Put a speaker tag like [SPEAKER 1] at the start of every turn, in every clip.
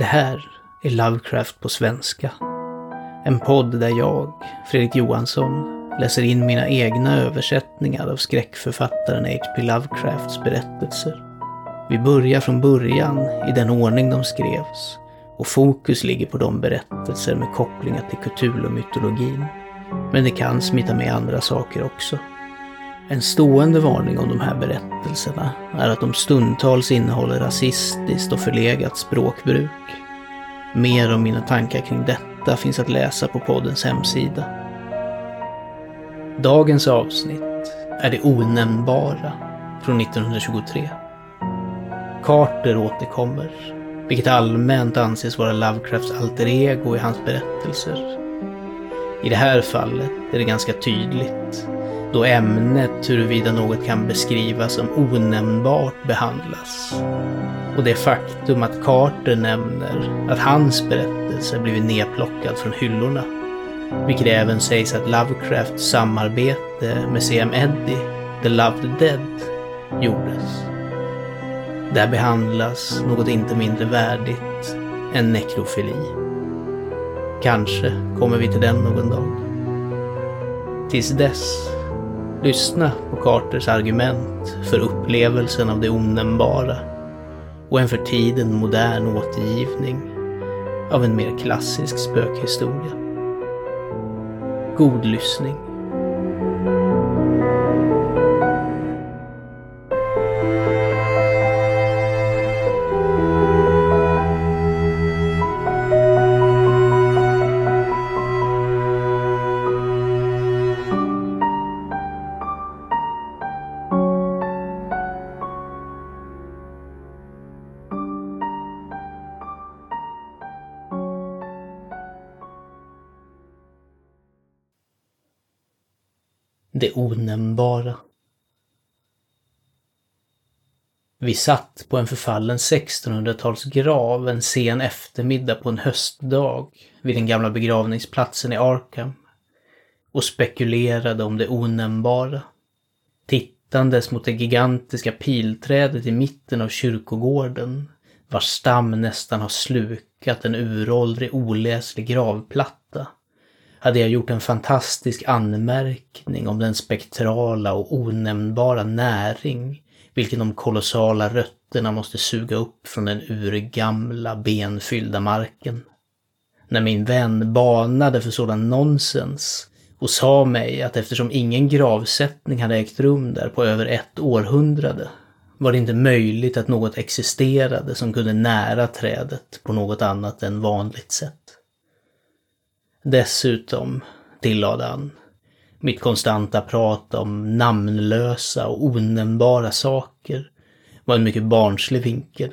[SPEAKER 1] Det här är Lovecraft på svenska. En podd där jag, Fredrik Johansson, läser in mina egna översättningar av skräckförfattaren H.P. Lovecrafts berättelser. Vi börjar från början i den ordning de skrevs och fokus ligger på de berättelser med kopplingar till Cthulhu-mytologin. Men det kan smita med andra saker också. En stående varning om de här berättelserna är att de stundtals innehåller rasistiskt och förlegat språkbruk. Mer om mina tankar kring detta finns att läsa på poddens hemsida. Dagens avsnitt är Det onämnbara från 1923. Carter återkommer, vilket allmänt anses vara Lovecrafts alter ego i hans berättelser. I det här fallet är det ganska tydligt, då ämnet huruvida något kan beskrivas som onämnbart behandlas. Och det faktum att Carter nämner att hans berättelse blivit nedplockad från hyllorna. Vilket även sägs att Lovecrafts samarbete med C.M. Eddy, The Loved Dead, gjordes. Där behandlas något inte mindre värdigt än nekrofili. Kanske kommer vi till den någon dag. Tills dess, lyssna på Carters argument för upplevelsen av det onämnbara och en för tiden modern återgivning av en mer klassisk spökhistoria. God lyssning. Det onämnbara. Vi satt på en förfallen 1600-talsgrav en sen eftermiddag på en höstdag vid den gamla begravningsplatsen i Arkham och spekulerade om det onämnbara. Tittandes mot det gigantiska pilträdet i mitten av kyrkogården vars stam nästan har slukat en uråldrig oläslig gravplatta hade jag gjort en fantastisk anmärkning om den spektrala och onämnbara näring vilken de kolossala rötterna måste suga upp från den urgamla benfyllda marken. När min vän banade för sådan nonsens och sa mig att eftersom ingen gravsättning hade ägt rum där på över ett århundrade var det inte möjligt att något existerade som kunde nära trädet på något annat än vanligt sätt. Dessutom, tillade han, mitt konstanta prat om namnlösa och onämnbara saker var en mycket barnslig vinkel.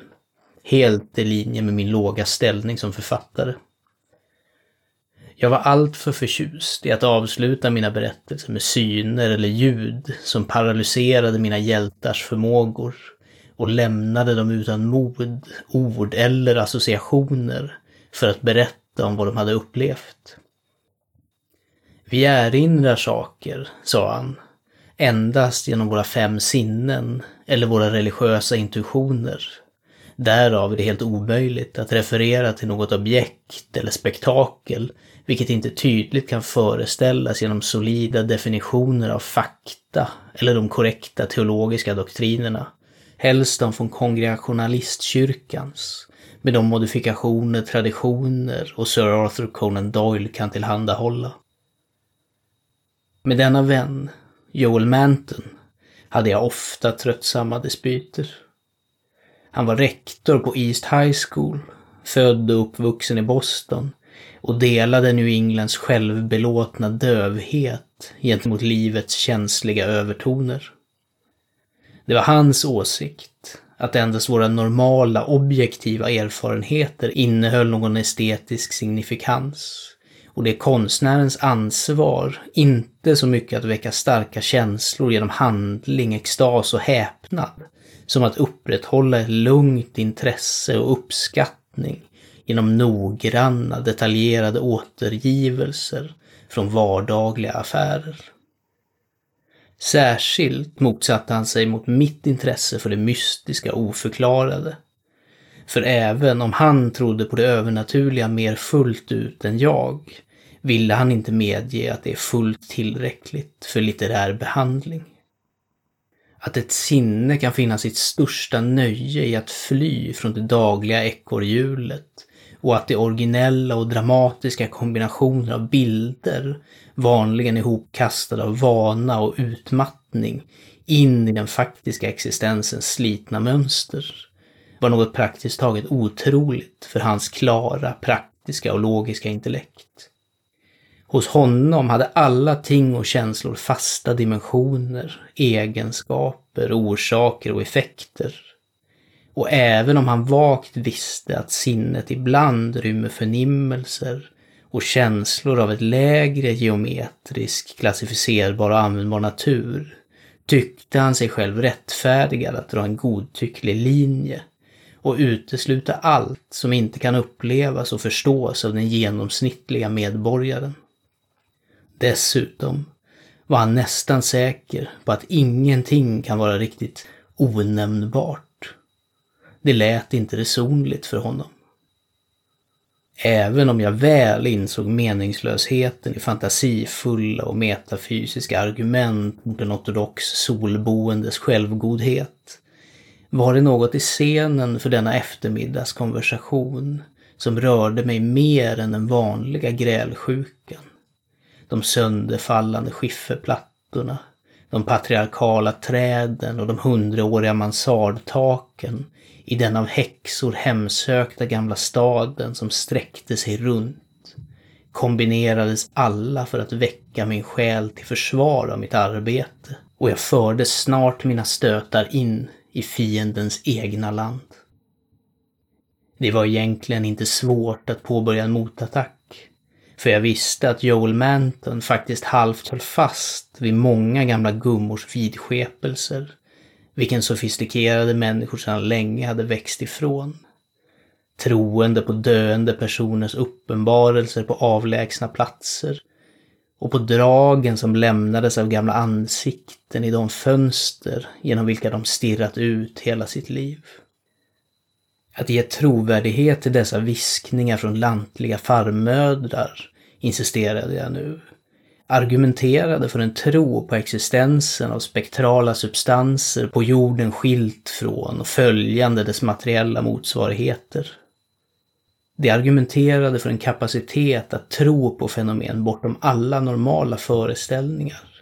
[SPEAKER 1] Helt i linje med min låga ställning som författare. Jag var alltför förtjust i att avsluta mina berättelser med syner eller ljud som paralyserade mina hjältars förmågor och lämnade dem utan mod, ord eller associationer för att berätta om vad de hade upplevt. Vi erinrar saker, sa han, endast genom våra fem sinnen eller våra religiösa intuitioner. Därav är det helt omöjligt att referera till något objekt eller spektakel, vilket inte tydligt kan föreställas genom solida definitioner av fakta eller de korrekta teologiska doktrinerna. Helst de från kongregationalistkyrkans, med de modifikationer, traditioner och Sir Arthur Conan Doyle kan tillhandahålla. Med denna vän, Joel Manton, hade jag ofta tröttsamma dispyter. Han var rektor på East High School, född och uppvuxen i Boston och delade New Englands självbelåtna dövhet gentemot livets känsliga övertoner. Det var hans åsikt att endast våra normala objektiva erfarenheter innehöll någon estetisk signifikans och det är konstnärens ansvar, inte så mycket att väcka starka känslor genom handling, extas och häpnad, som att upprätthålla ett lugnt intresse och uppskattning genom noggranna, detaljerade återgivelser från vardagliga affärer. Särskilt motsatte han sig mot mitt intresse för det mystiska oförklarade. För även om han trodde på det övernaturliga mer fullt ut än jag, ville han inte medge att det är fullt tillräckligt för litterär behandling. Att ett sinne kan finna sitt största nöje i att fly från det dagliga ekorrhjulet och att det originella och dramatiska kombinationer av bilder, vanligen ihopkastade av vana och utmattning, in i den faktiska existensens slitna mönster, var något praktiskt taget otroligt för hans klara, praktiska och logiska intellekt. Hos honom hade alla ting och känslor fasta dimensioner, egenskaper, orsaker och effekter. Och även om han vagt visste att sinnet ibland rymmer förnimmelser och känslor av ett lägre geometrisk, klassificerbar och användbar natur, tyckte han sig själv rättfärdigad att dra en godtycklig linje och utesluta allt som inte kan upplevas och förstås av den genomsnittliga medborgaren. Dessutom var han nästan säker på att ingenting kan vara riktigt onämnbart. Det lät inte resonligt för honom. Även om jag väl insåg meningslösheten i fantasifulla och metafysiska argument mot en ortodox solboendes självgodhet, var det något i scenen för denna eftermiddagskonversation som rörde mig mer än den vanliga grälsjukan de sönderfallande skifferplattorna, de patriarkala träden och de hundraåriga mansardtaken i den av häxor hemsökta gamla staden som sträckte sig runt kombinerades alla för att väcka min själ till försvar av mitt arbete och jag förde snart mina stötar in i fiendens egna land. Det var egentligen inte svårt att påbörja en motattack. För jag visste att Joel Manton faktiskt halvt höll fast vid många gamla gummors vidskepelser, vilken sofistikerade människor sedan länge hade växt ifrån. Troende på döende personers uppenbarelser på avlägsna platser och på dragen som lämnades av gamla ansikten i de fönster genom vilka de stirrat ut hela sitt liv. Att ge trovärdighet till dessa viskningar från lantliga farmödrar, insisterade jag nu, argumenterade för en tro på existensen av spektrala substanser på jorden skilt från och följande dess materiella motsvarigheter. De argumenterade för en kapacitet att tro på fenomen bortom alla normala föreställningar.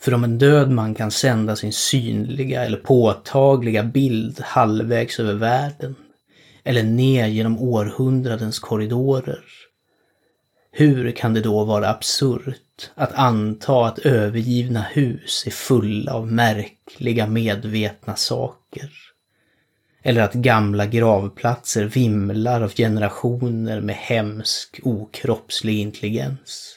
[SPEAKER 1] För om en död man kan sända sin synliga eller påtagliga bild halvvägs över världen, eller ner genom århundradens korridorer, hur kan det då vara absurt att anta att övergivna hus är fulla av märkliga medvetna saker? Eller att gamla gravplatser vimlar av generationer med hemsk, okroppslig intelligens?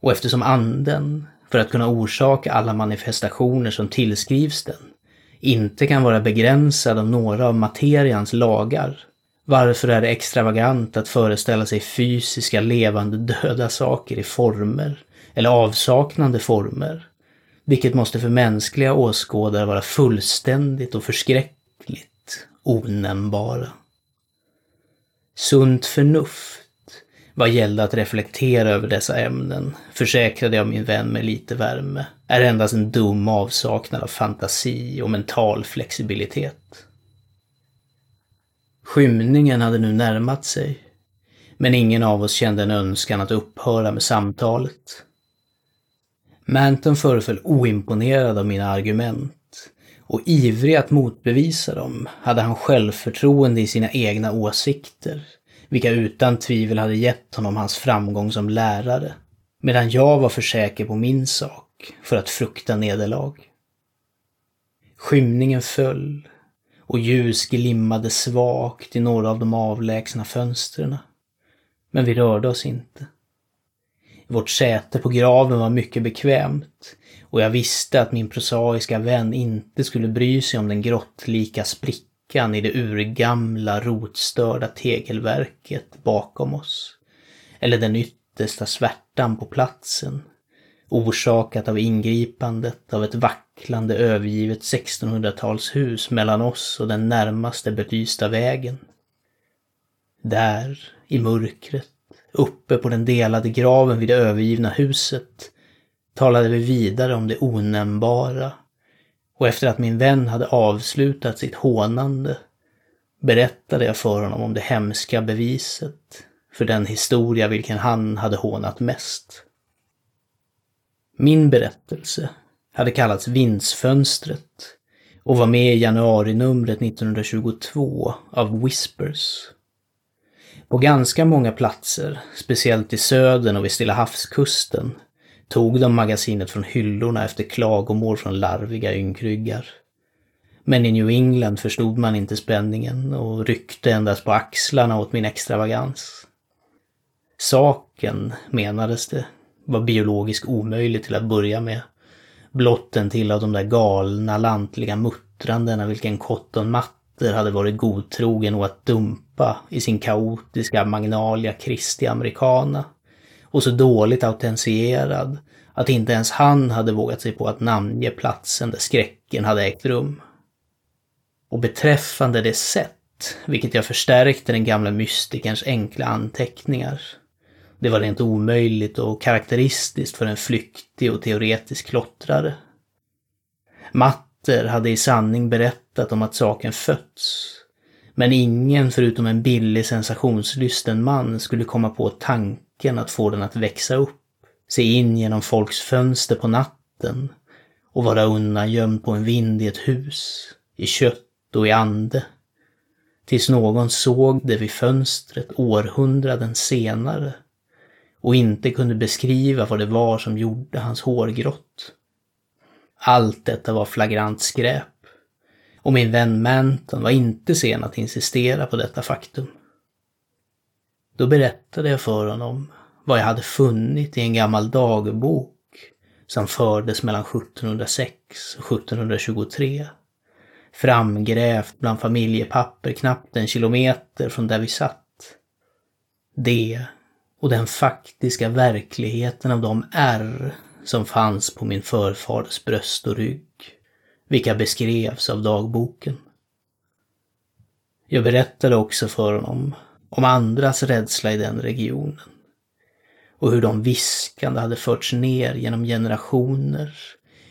[SPEAKER 1] Och eftersom anden, för att kunna orsaka alla manifestationer som tillskrivs den, inte kan vara begränsad av några av materians lagar, varför är det extravagant att föreställa sig fysiska levande döda saker i former, eller avsaknande former, vilket måste för mänskliga åskådare vara fullständigt och förskräckligt onämnbara. Sunt förnuft vad gällde att reflektera över dessa ämnen, försäkrade jag min vän med lite värme, är endast en dum avsaknad av fantasi och mental flexibilitet. Skymningen hade nu närmat sig, men ingen av oss kände en önskan att upphöra med samtalet. Manton föreföll oimponerad av mina argument och ivrig att motbevisa dem hade han självförtroende i sina egna åsikter vilka utan tvivel hade gett honom hans framgång som lärare, medan jag var för säker på min sak för att frukta nederlag. Skymningen föll och ljus glimmade svagt i några av de avlägsna fönstren. Men vi rörde oss inte. Vårt säte på graven var mycket bekvämt och jag visste att min prosaiska vän inte skulle bry sig om den grottlika sprickan luckan i det urgamla rotstörda tegelverket bakom oss. Eller den yttersta svärtan på platsen. orsakat av ingripandet av ett vacklande övergivet 1600-talshus mellan oss och den närmaste belysta vägen. Där, i mörkret, uppe på den delade graven vid det övergivna huset, talade vi vidare om det onämnbara och efter att min vän hade avslutat sitt hånande berättade jag för honom om det hemska beviset för den historia vilken han hade hånat mest. Min berättelse hade kallats Vindsfönstret och var med i januarinumret 1922 av Whispers. På ganska många platser, speciellt i södern och vid Stilla havskusten, tog de magasinet från hyllorna efter klagomål från larviga ynkryggar. Men i New England förstod man inte spänningen och ryckte endast på axlarna åt min extravagans. Saken, menades det, var biologiskt omöjlig till att börja med. Blott en till av de där galna, lantliga muttrandena vilken Cotton Matter hade varit godtrogen och att dumpa i sin kaotiska Magnalia Christi Americana. Och så dåligt autentierad att inte ens han hade vågat sig på att namnge platsen där skräcken hade ägt rum. Och beträffande det sätt, vilket jag förstärkte den gamla mystikerns enkla anteckningar, det var rent omöjligt och karaktäristiskt för en flyktig och teoretisk klottrare. Matter hade i sanning berättat om att saken fötts. Men ingen förutom en billig sensationslysten man skulle komma på tanken att få den att växa upp, se in genom folks fönster på natten och vara undangömd på en vind i ett hus, i kött och i ande. Tills någon såg det vid fönstret århundraden senare och inte kunde beskriva vad det var som gjorde hans hår grått. Allt detta var flagrant skräp. Och min vän Manton var inte sen att insistera på detta faktum. Då berättade jag för honom vad jag hade funnit i en gammal dagbok som fördes mellan 1706 och 1723. Framgrävt bland familjepapper knappt en kilometer från där vi satt. Det och den faktiska verkligheten av de ärr som fanns på min förfaders bröst och rygg, vilka beskrevs av dagboken. Jag berättade också för honom om andras rädsla i den regionen och hur de viskande hade förts ner genom generationer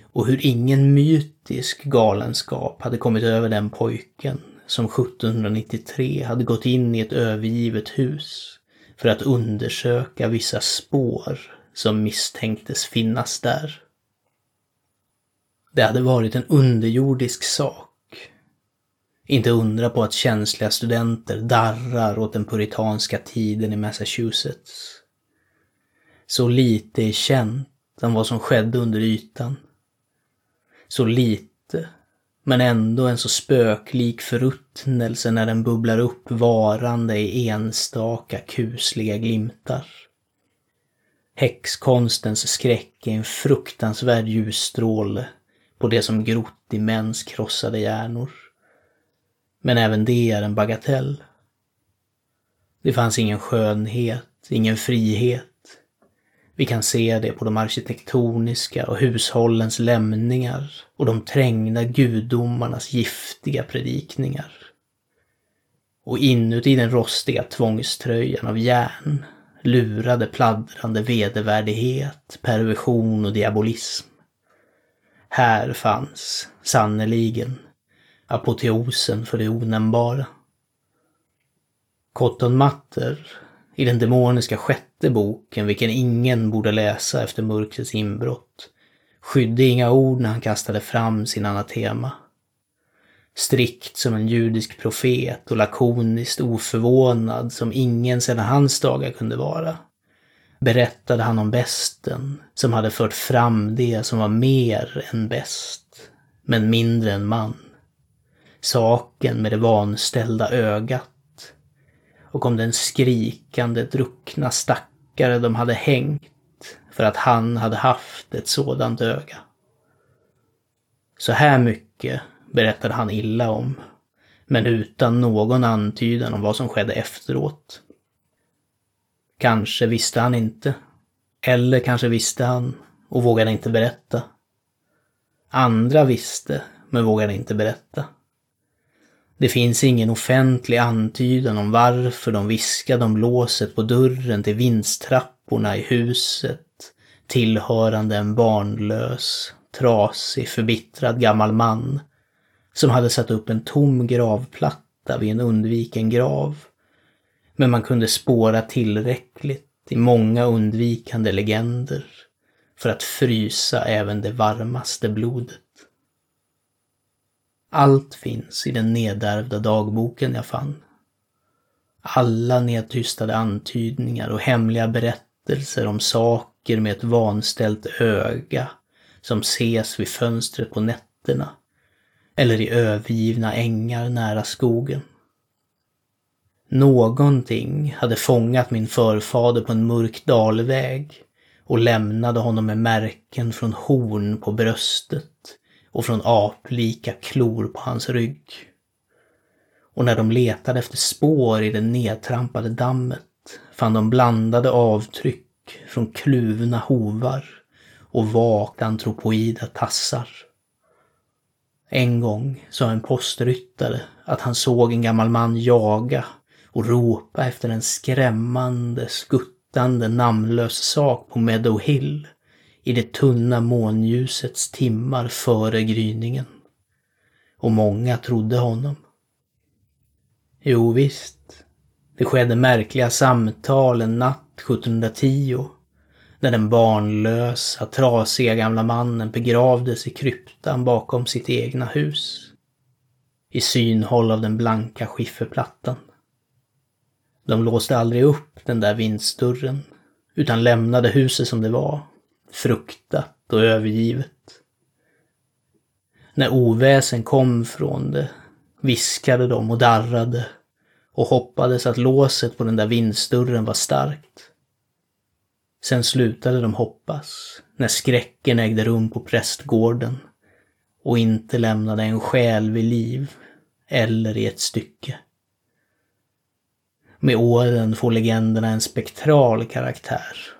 [SPEAKER 1] och hur ingen mytisk galenskap hade kommit över den pojken som 1793 hade gått in i ett övergivet hus för att undersöka vissa spår som misstänktes finnas där. Det hade varit en underjordisk sak. Inte undra på att känsliga studenter darrar åt den puritanska tiden i Massachusetts. Så lite är känt om vad som skedde under ytan. Så lite men ändå en så spöklik förruttnelse när den bubblar upp varande i enstaka kusliga glimtar. Häxkonstens skräck är en fruktansvärd ljusstråle på det som grott i mäns krossade hjärnor. Men även det är en bagatell. Det fanns ingen skönhet, ingen frihet, vi kan se det på de arkitektoniska och hushållens lämningar och de trängda gudomarnas giftiga predikningar. Och inuti den rostiga tvångströjan av järn lurade pladdrande vedervärdighet, perversion och diabolism. Här fanns, sannerligen, apoteosen för det onämnbara. Cotton Matter i den demoniska sjätte boken, vilken ingen borde läsa efter mörkrets inbrott, skydde inga ord när han kastade fram sin anatema. Strikt som en judisk profet och lakoniskt oförvånad som ingen sedan hans dagar kunde vara, berättade han om besten som hade fört fram det som var mer än bäst, men mindre än man. Saken med det vanställda ögat och om den skrikande druckna stackare de hade hängt för att han hade haft ett sådant öga. Så här mycket berättade han illa om, men utan någon antydan om vad som skedde efteråt. Kanske visste han inte. Eller kanske visste han och vågade inte berätta. Andra visste, men vågade inte berätta. Det finns ingen offentlig antydan om varför de viskade om låset på dörren till vindstrapporna i huset, tillhörande en barnlös, trasig, förbittrad gammal man som hade satt upp en tom gravplatta vid en undviken grav. Men man kunde spåra tillräckligt i många undvikande legender för att frysa även det varmaste blodet. Allt finns i den nedärvda dagboken jag fann. Alla nedtystade antydningar och hemliga berättelser om saker med ett vanställt öga som ses vid fönstret på nätterna eller i övergivna ängar nära skogen. Någonting hade fångat min förfader på en mörk dalväg och lämnade honom med märken från horn på bröstet och från aplika klor på hans rygg. Och när de letade efter spår i det nedtrampade dammet fann de blandade avtryck från kluvna hovar och vagt antropoida tassar. En gång sa en postryttare att han såg en gammal man jaga och ropa efter en skrämmande, skuttande, namnlös sak på Meadow Hill i det tunna månljusets timmar före gryningen. Och många trodde honom. Jo visst, det skedde märkliga samtal en natt 1710 när den barnlösa, trasiga gamla mannen begravdes i kryptan bakom sitt egna hus. I synhåll av den blanka skifferplattan. De låste aldrig upp den där vindsdörren, utan lämnade huset som det var, fruktat och övergivet. När oväsen kom från det viskade de och darrade och hoppades att låset på den där vindsdörren var starkt. Sen slutade de hoppas när skräcken ägde rum på prästgården och inte lämnade en själ vid liv eller i ett stycke. Med åren får legenderna en spektral karaktär.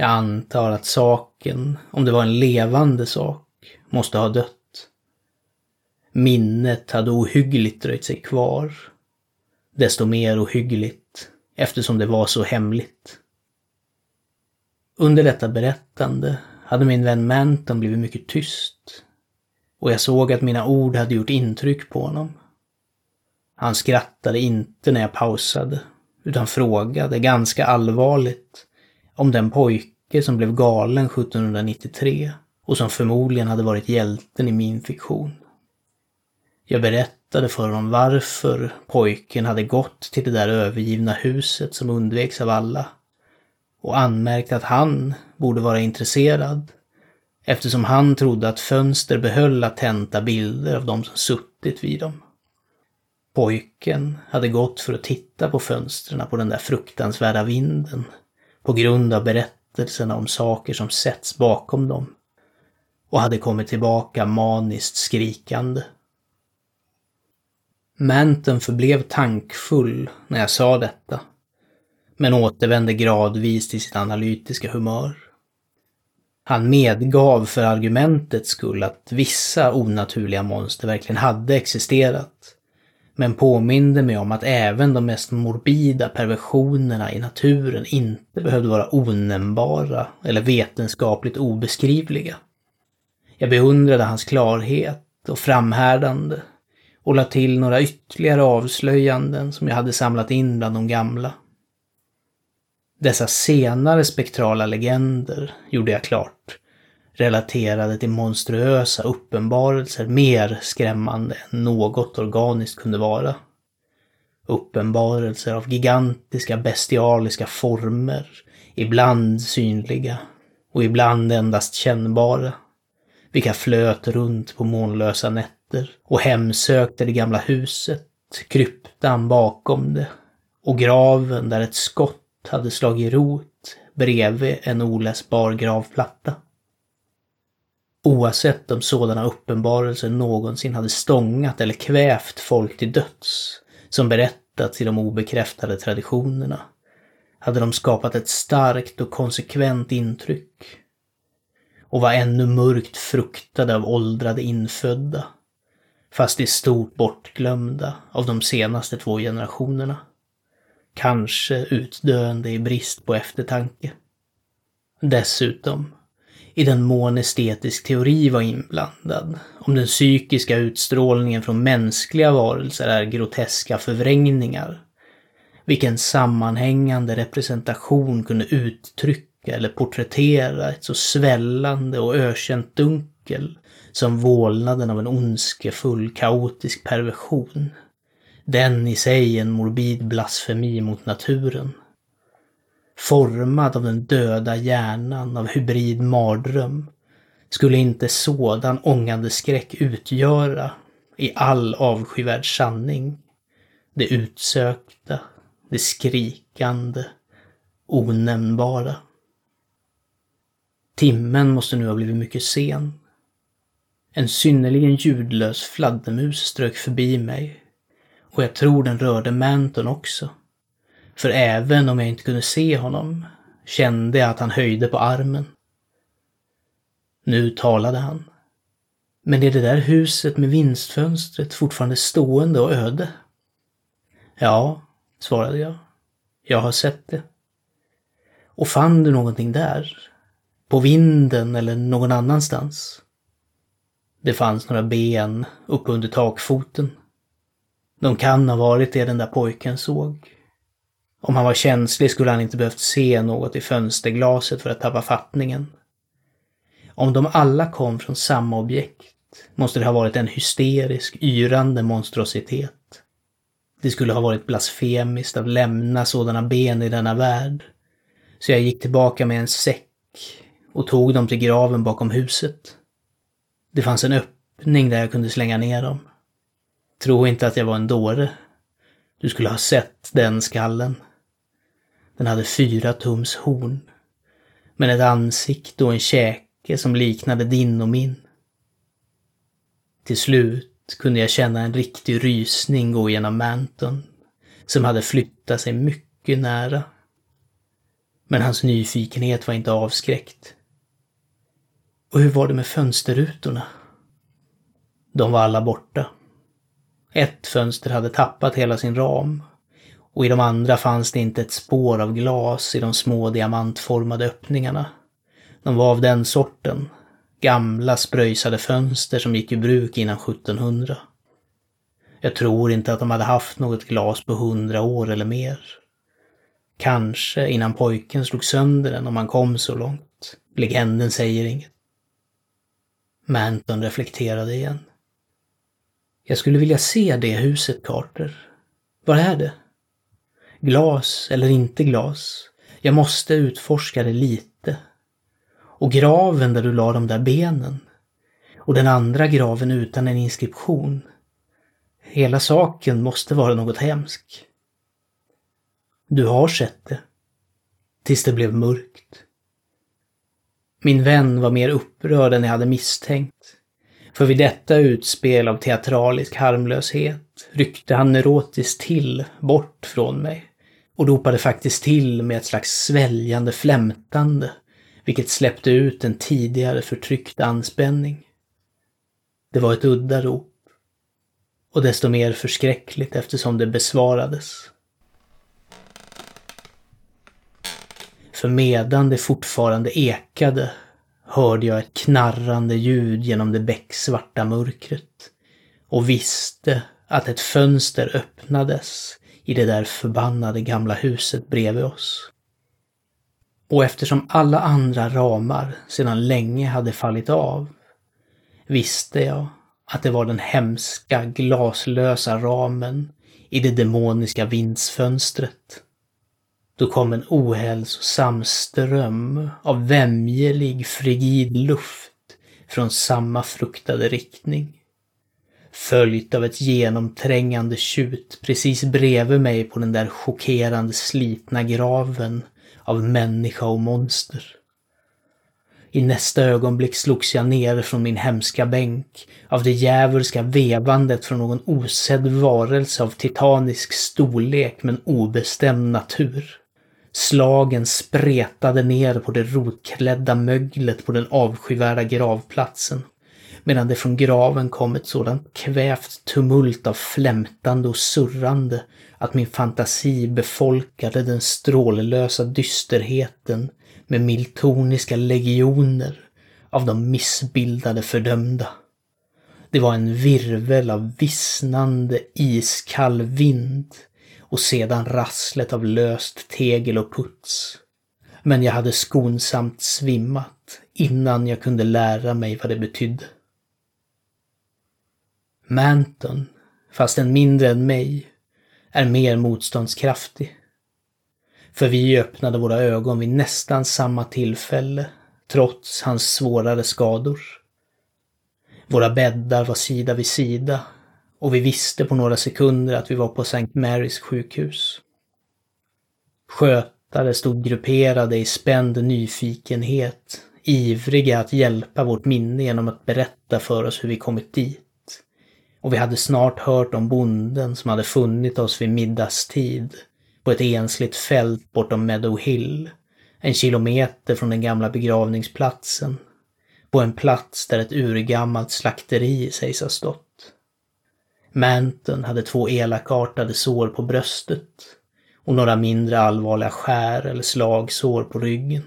[SPEAKER 1] Jag antar att saken, om det var en levande sak, måste ha dött. Minnet hade ohyggligt dröjt sig kvar. Desto mer ohyggligt eftersom det var så hemligt. Under detta berättande hade min vän Manton blivit mycket tyst och jag såg att mina ord hade gjort intryck på honom. Han skrattade inte när jag pausade, utan frågade ganska allvarligt om den pojke som blev galen 1793 och som förmodligen hade varit hjälten i min fiktion. Jag berättade för honom varför pojken hade gått till det där övergivna huset som undveks av alla och anmärkte att han borde vara intresserad eftersom han trodde att fönster behöll latenta bilder av de som suttit vid dem. Pojken hade gått för att titta på fönstren på den där fruktansvärda vinden på grund av berättelserna om saker som setts bakom dem och hade kommit tillbaka maniskt skrikande. Manton förblev tankfull när jag sa detta men återvände gradvis till sitt analytiska humör. Han medgav för argumentets skull att vissa onaturliga monster verkligen hade existerat, men påminde mig om att även de mest morbida perversionerna i naturen inte behövde vara onämnbara eller vetenskapligt obeskrivliga. Jag beundrade hans klarhet och framhärdande och la till några ytterligare avslöjanden som jag hade samlat in bland de gamla. Dessa senare spektrala legender, gjorde jag klart, relaterade till monstruösa uppenbarelser mer skrämmande än något organiskt kunde vara. Uppenbarelser av gigantiska bestialiska former, ibland synliga och ibland endast kännbara, vilka flöt runt på månlösa nätter och hemsökte det gamla huset, kryptan bakom det och graven där ett skott hade slagit rot bredvid en oläsbar gravplatta. Oavsett om sådana uppenbarelser någonsin hade stångat eller kvävt folk till döds, som berättats i de obekräftade traditionerna, hade de skapat ett starkt och konsekvent intryck. och var ännu mörkt fruktade av åldrade infödda, fast i stort bortglömda av de senaste två generationerna. Kanske utdöende i brist på eftertanke. Dessutom, i den mån estetisk teori var inblandad, om den psykiska utstrålningen från mänskliga varelser är groteska förvrängningar, vilken sammanhängande representation kunde uttrycka eller porträttera ett så svällande och ökänt dunkel som vålnaden av en ondskefull, kaotisk perversion. Den i sig en morbid blasfemi mot naturen. Formad av den döda hjärnan av hybrid mardröm skulle inte sådan ångande skräck utgöra, i all avskyvärd sanning, det utsökta, det skrikande, onämnbara. Timmen måste nu ha blivit mycket sen. En synnerligen ljudlös fladdermus strök förbi mig och jag tror den rörde Manton också. För även om jag inte kunde se honom kände jag att han höjde på armen. Nu talade han. Men är det där huset med vinstfönstret fortfarande stående och öde? Ja, svarade jag. Jag har sett det. Och fann du någonting där? På vinden eller någon annanstans? Det fanns några ben uppe under takfoten. De kan ha varit det den där pojken såg. Om han var känslig skulle han inte behövt se något i fönsterglaset för att tappa fattningen. Om de alla kom från samma objekt måste det ha varit en hysterisk, yrande monstrositet. Det skulle ha varit blasfemiskt att lämna sådana ben i denna värld. Så jag gick tillbaka med en säck och tog dem till graven bakom huset. Det fanns en öppning där jag kunde slänga ner dem. Tro inte att jag var en dåre. Du skulle ha sett den skallen. Den hade fyra tums horn. Men ett ansikte och en käke som liknade din och min. Till slut kunde jag känna en riktig rysning gå genom Manton, som hade flyttat sig mycket nära. Men hans nyfikenhet var inte avskräckt. Och hur var det med fönsterrutorna? De var alla borta. Ett fönster hade tappat hela sin ram och i de andra fanns det inte ett spår av glas i de små diamantformade öppningarna. De var av den sorten, gamla spröjsade fönster som gick i bruk innan 1700. Jag tror inte att de hade haft något glas på hundra år eller mer. Kanske innan pojken slog sönder den om han kom så långt. Legenden säger inget. Manton reflekterade igen. Jag skulle vilja se det huset, Carter. Var är det? Glas eller inte glas. Jag måste utforska det lite. Och graven där du la de där benen. Och den andra graven utan en inskription. Hela saken måste vara något hemskt. Du har sett det. Tills det blev mörkt. Min vän var mer upprörd än jag hade misstänkt. För vid detta utspel av teatralisk harmlöshet ryckte han neurotiskt till bort från mig och ropade faktiskt till med ett slags sväljande flämtande, vilket släppte ut en tidigare förtryckt anspänning. Det var ett udda rop. Och desto mer förskräckligt eftersom det besvarades. För medan det fortfarande ekade hörde jag ett knarrande ljud genom det becksvarta mörkret och visste att ett fönster öppnades i det där förbannade gamla huset bredvid oss. Och eftersom alla andra ramar sedan länge hade fallit av visste jag att det var den hemska glaslösa ramen i det demoniska vindsfönstret. Då kom en ohälsosam ström av vämjelig, frigid luft från samma fruktade riktning följt av ett genomträngande tjut precis bredvid mig på den där chockerande slitna graven av människa och monster. I nästa ögonblick slogs jag ner från min hemska bänk av det djävulska vevandet från någon osedd varelse av titanisk storlek men obestämd natur. Slagen spretade ner på det rotklädda möglet på den avskyvärda gravplatsen. Medan det från graven kom ett sådant kvävt tumult av flämtande och surrande att min fantasi befolkade den strållösa dysterheten med miltoniska legioner av de missbildade fördömda. Det var en virvel av vissnande iskall vind och sedan rasslet av löst tegel och puts. Men jag hade skonsamt svimmat innan jag kunde lära mig vad det betydde. Manton, fastän mindre än mig, är mer motståndskraftig. För vi öppnade våra ögon vid nästan samma tillfälle, trots hans svårare skador. Våra bäddar var sida vid sida och vi visste på några sekunder att vi var på St. Marys sjukhus. Skötare stod grupperade i spänd nyfikenhet, ivriga att hjälpa vårt minne genom att berätta för oss hur vi kommit dit. Och vi hade snart hört om bonden som hade funnit oss vid middagstid på ett ensligt fält bortom Meadow Hill, en kilometer från den gamla begravningsplatsen, på en plats där ett urgammalt slakteri sägs ha stått. Manton hade två elakartade sår på bröstet och några mindre allvarliga skär eller slagsår på ryggen.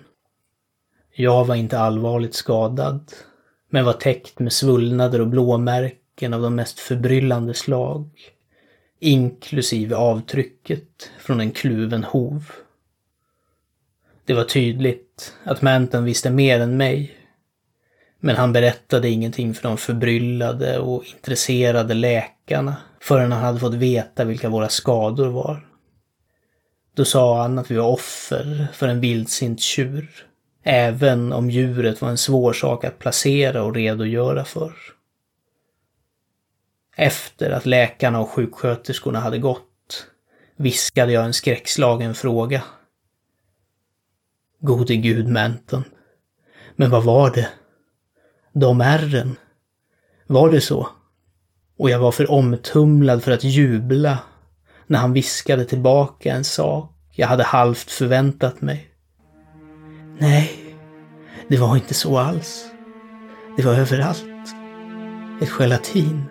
[SPEAKER 1] Jag var inte allvarligt skadad, men var täckt med svullnader och blåmärken av de mest förbryllande slag, inklusive avtrycket från en kluven hov. Det var tydligt att Manton visste mer än mig men han berättade ingenting för de förbryllade och intresserade läkarna förrän han hade fått veta vilka våra skador var. Då sa han att vi var offer för en vildsint tjur, även om djuret var en svår sak att placera och redogöra för. Efter att läkarna och sjuksköterskorna hade gått viskade jag en skräckslagen fråga. Gode gud, Menton, Men vad var det? De ärren. Var det så? Och jag var för omtumlad för att jubla när han viskade tillbaka en sak jag hade halvt förväntat mig. Nej, det var inte så alls. Det var överallt. Ett gelatin.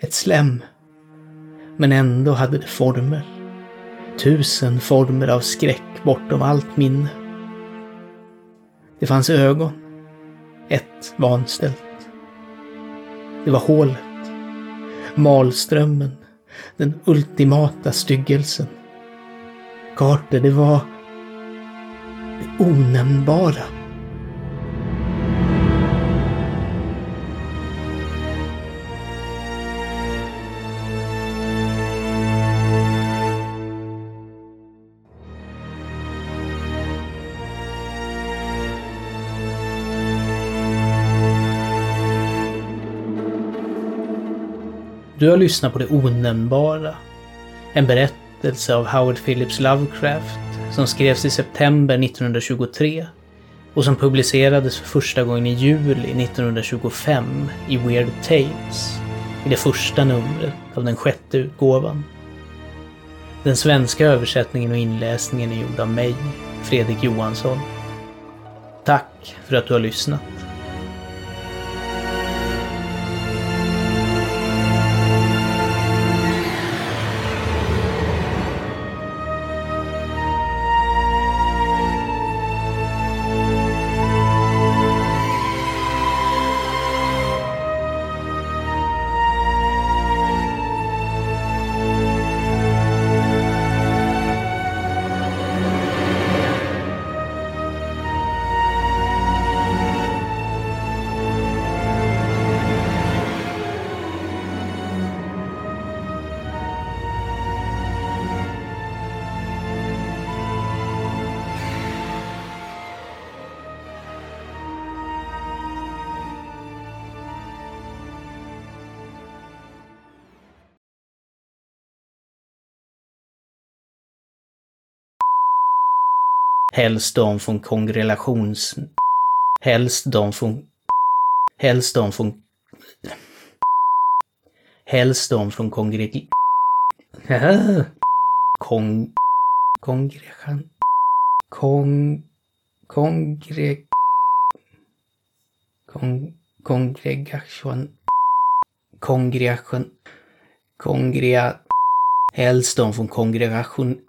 [SPEAKER 1] Ett slem. Men ändå hade det former. Tusen former av skräck bortom allt minne. Det fanns ögon ett vanställt. Det var hålet. Malströmmen. Den ultimata styggelsen. Carter, det var det onämnbara. Du har lyssnat på Det onämnbara. En berättelse av Howard Phillips Lovecraft som skrevs i september 1923 och som publicerades för första gången i juli 1925 i Weird Tales, i det första numret av den sjätte utgåvan. Den svenska översättningen och inläsningen är gjord av mig, Fredrik Johansson. Tack för att du har lyssnat. Helst de från kongrelations... Helst de från... Helst de från... Helst de från kongre... Kong... Kongregan... Kong... Kongre... Kong, kongregation... Kongregation... Kongrea... Helst de från kongregation...